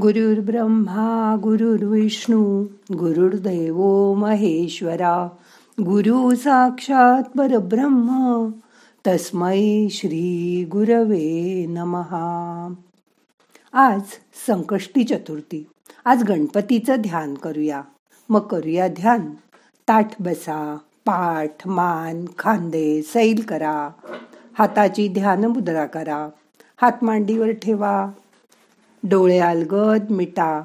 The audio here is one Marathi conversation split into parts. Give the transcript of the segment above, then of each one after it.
गुरुर्ब्रह्मा गुरुर्विष्णू गुरुर्दैव महेश्वरा गुरु साक्षात परब्रह्म तस्मै श्री गुरवे नमहा आज संकष्टी चतुर्थी. आज गणपतीचं ध्यान करूया. मग करूया ध्यान. ताठ बसा पाठ मान खांदे सैल करा. हाताची ध्यान मुद्रा करा. हात मांडीवर ठेवा. डोळे अलगद मिटा.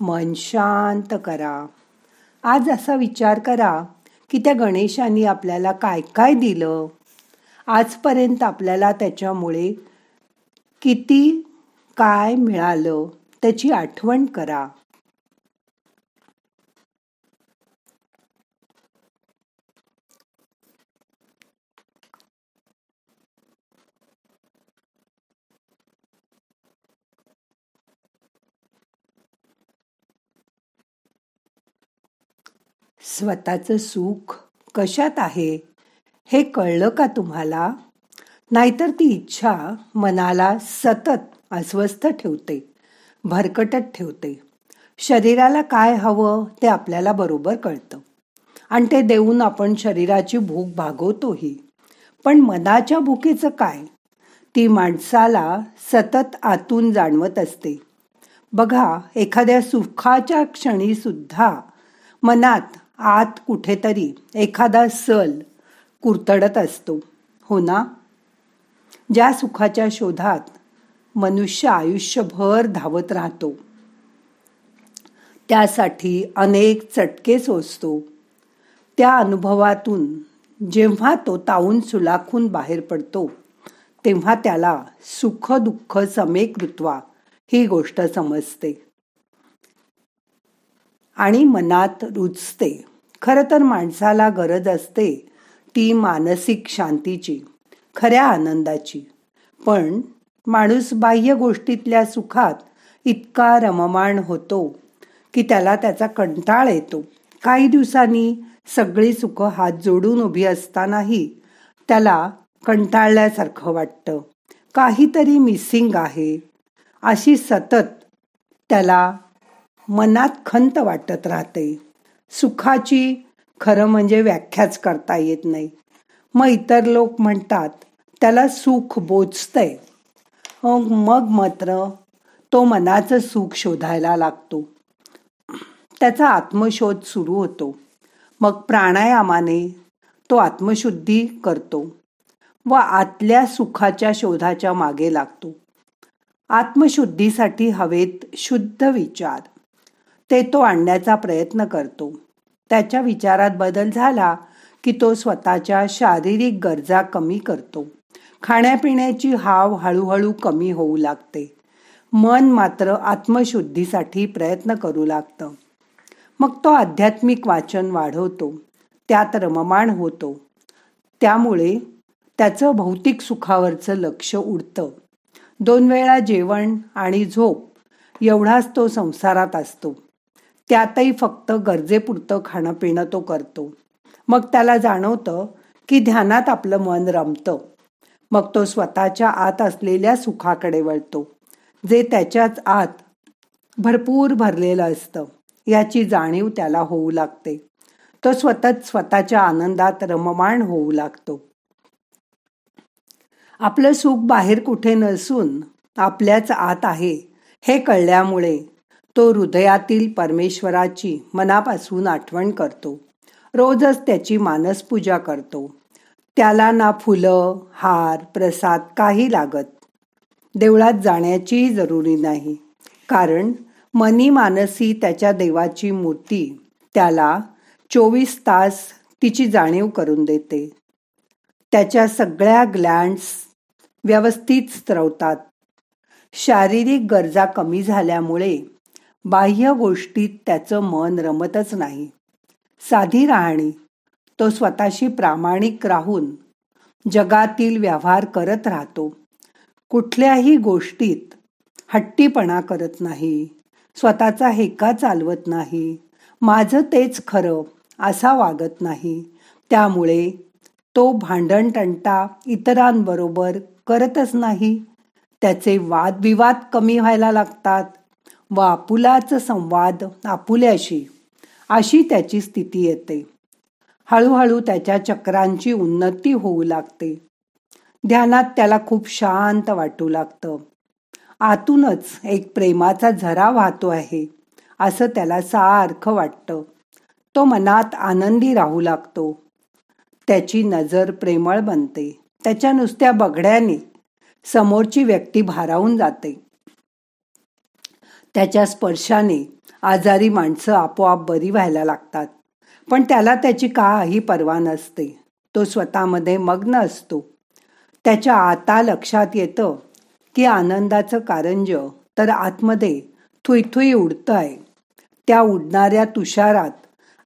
मन शांत करा. आज असा विचार करा की त्या गणेशांनी आपल्याला काय काय दिलं? आजपर्यंत आपल्याला त्याच्यामुळे किती काय मिळालं? त्याची आठवण करा. स्वतःचं सुख कशात आहे हे कळलं का तुम्हाला? नाहीतर ती इच्छा मनाला सतत अस्वस्थ ठेवते भरकटत ठेवते. शरीराला काय हवं ते आपल्याला बरोबर कळतं. आणि ते देऊन आपण शरीराची भूक भागवतोही. पण मनाच्या भुकेचं काय? ती माणसाला सतत आतून जाणवत असते. बघा एखाद्या सुखाच्या क्षणी सुद्धा मनात आत कुठेतरी एखादा सल कुरतडत असतो. हो ना? ज्या सुखाच्या शोधात मनुष्य आयुष्यभर धावत राहतो त्यासाठी अनेक चटके सोसतो. त्या अनुभवातून जेव्हा तो ताऊन सुलाखून बाहेर पडतो तेव्हा त्याला सुख दुःख समेकृत्वा ही गोष्ट समजते. आणि मनात रुचते खरं तर माणसाला गरज असते ती मानसिक शांतीची खऱ्या आनंदाची. पण माणूस बाह्य गोष्टीतल्या सुखात इतका रममाण होतो की त्याला त्याचा कंटाळ येतो. काही दिवसांनी सगळी सुख हात जोडून उभी असतानाही त्याला कंटाळल्यासारखं वाटतं. काहीतरी मिसिंग आहे. अशी सतत त्याला मनात खंत वाटत राहते. सुखाची खरं म्हणजे व्याख्याच करता येत नाही. मग इतर लोक म्हणतात त्याला सुख बोचतंय मग मात्र तो मनाचं सुख शोधायला लागतो. त्याचा आत्मशोध सुरू होतो. मग प्राणायामाने तो आत्मशुद्धी करतो व आतल्या सुखाच्या शोधाच्या मागे लागतो. आत्मशुद्धीसाठी हवेत शुद्ध विचार. ते तो आणण्याचा प्रयत्न करतो. त्याच्या विचारात बदल झाला की तो स्वतःच्या शारीरिक गरजा कमी करतो. खाण्यापिण्याची हाव हळूहळू कमी होऊ लागते. मन मात्र आत्मशुद्धीसाठी प्रयत्न करू लागतं. मग तो आध्यात्मिक वाचन वाढवतो. त्यात रममाण होतो. त्यामुळे त्याचं भौतिक सुखावरचं लक्ष उडतं. दोन वेळा जेवण आणि झोप एवढाच तो संसारात असतो. त्यातही फक्त गरजेपुरतं खाणं पिणं तो करतो. मग त्याला जाणवतं की ध्यानात आपलं मन रमतं. मग तो स्वतःच्या आत असलेल्या सुखाकडे वळतो जे त्याच्याच आत भरपूर भरलेलं असतं. याची जाणीव त्याला होऊ लागते. तो स्वतःच स्वतःच्या आनंदात रममाण होऊ लागतो. आपलं सुख बाहेर कुठे नसून आपल्याच आत आहे हे कळल्यामुळे तो हृदयातील परमेश्वराची मनापासून आठवण करतो. रोजच त्याची मानसपूजा करतो. त्याला ना फुलं हार प्रसाद काही लागत. देवळात जाण्याचीही जरुरी नाही. कारण मनी मानसी त्याच्या देवाची मूर्ती त्याला चोवीस तास तिची जाणीव करून देते. त्याच्या सगळ्या ग्लँड्स व्यवस्थित स्त्रवतात शारीरिक गरजा कमी झाल्यामुळे बाह्य गोष्टीत त्याचं मन रमतच नाही. साधी राहणी तो स्वतःशी प्रामाणिक राहून जगातील व्यवहार करत राहतो. कुठल्याही गोष्टीत हट्टीपणा करत नाही स्वतःचा हेका चालवत नाही माझं तेच खरं असा वागत नाही त्यामुळे तो भांडणटंटा इतरांबरोबर करतच नाही. त्याचे वादविवाद कमी व्हायला लागतात. व आपुलाचं संवाद आपुल्याशी. अशी त्याची स्थिती येते. हळूहळू त्याच्या चक्रांची उन्नती होऊ लागते. ध्यानात त्याला खूप शांत वाटू लागतं. आतूनच एक प्रेमाचा झरा वाहतो आहे असं त्याला सारखं वाटतं. तो मनात आनंदी राहू लागतो. त्याची नजर प्रेमळ बनते. त्याच्या नुसत्या बघड्याने समोरची व्यक्ती भारावून जाते. त्याच्या स्पर्शाने आजारी माणसं आपोआप बरी व्हायला लागतात. पण त्याला त्याची काही पर्वा नसते. तो स्वतःमध्ये मग्न असतो. त्याच्या आता लक्षात येतं की आनंदाचं कारंज तर आतमध्ये थुईथुई उडतं आहे त्या उडणाऱ्या तुषारात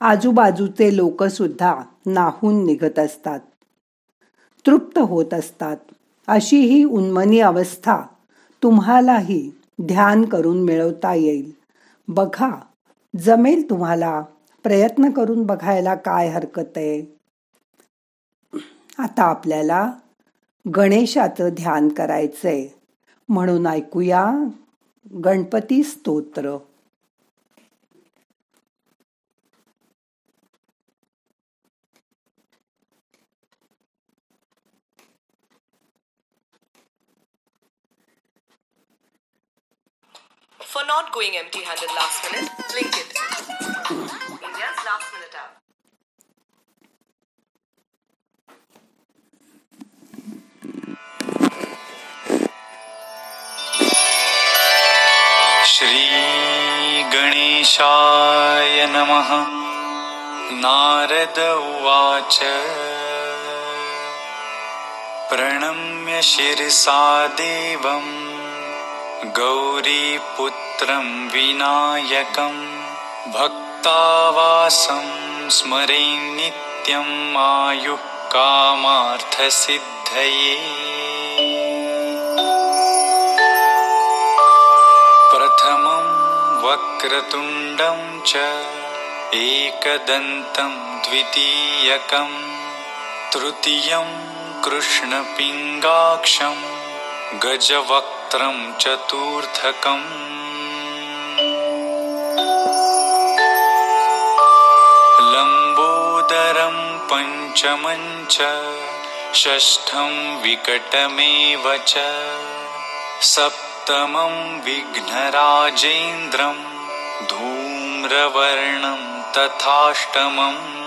आजूबाजूचे लोकसुद्धा नाहून निघत असतात. तृप्त होत असतात. अशी ही उन्मनी अवस्था तुम्हालाही ध्यान करून मिळवता येईल. बघा जमेल तुम्हाला. प्रयत्न करून बघायला काय हरकत आहे? आता आपल्याला गणेशाचं ध्यान करायचंय. म्हणून ऐकूया गणपती स्तोत्र. going empty handed last minute, Blinkit. India's last minute app. श्रीगणेशाय नमः नारद उवाच प्रणम्य शिरसा देवम् गौरीपुत्रं विनायकं भक्तावासं स्मरे नित्यम् आयुः कामार्थसिद्धये प्रथमं वक्रतुण्डं च एकदन्तं द्वितीयकं तृतीयं कृष्णपिङ्गाक्षं गजवक् गजवक्त्रं चतुर्थकम्। लम्बोदरं पञ्चमं च षष्ठं विकटमेव च सप्तमं विघ्नराजेन्द्रं धूम्रवर्णं तथाष्टमम्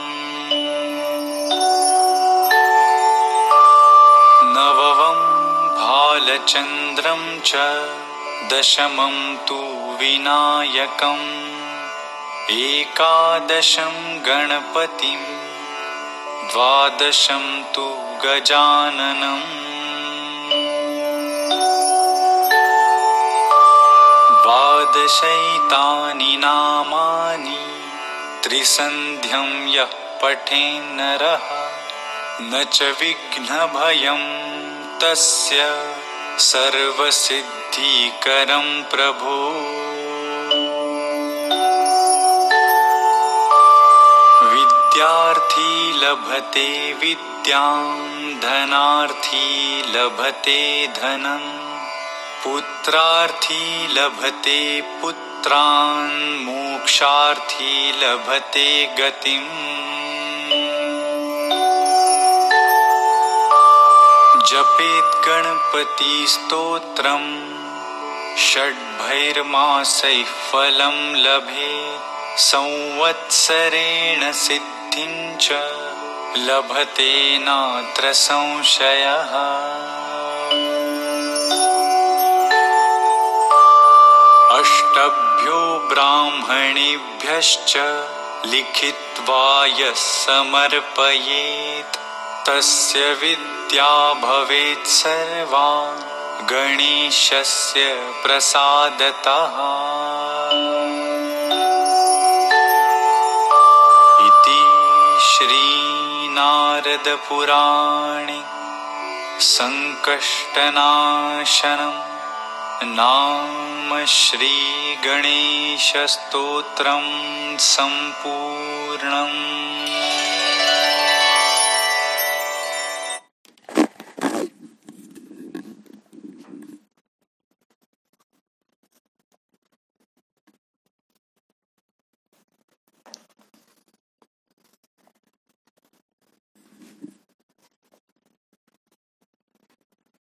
भालचन्द्रं च दशमं तु विनायकम् एकादशं गणपतिं द्वादशं तु गजाननम् द्वादशैतानि नामानि त्रिसन्ध्यं यः पठेन्नरः न च विघ्नभयं तस्य सर्वसिद्धिकरं प्रभो। विद्यार्थी लभते विद्यां धनार्थी लभते धनम् पुत्रार्थी लभते पुत्रान् मोक्षार्थी लभते गतिम् जपेत् गणपतिस्तोत्रम् षड्भैर्मासैः फलं लभेत् संवत्सरेण सिद्धिं च। लभते नात्र संशयः। अष्टभ्यो ब्राह्मणेभ्यश्च। लिखित्वा यः समर्पयेत्। तस्य विद्या भवेत् सर्वा गणेशस्य प्रसादतः। इति श्रीनारदपुराणे सङ्कष्टनाशनम् नाम श्रीगणेशस्तोत्रं सम्पूर्णम्।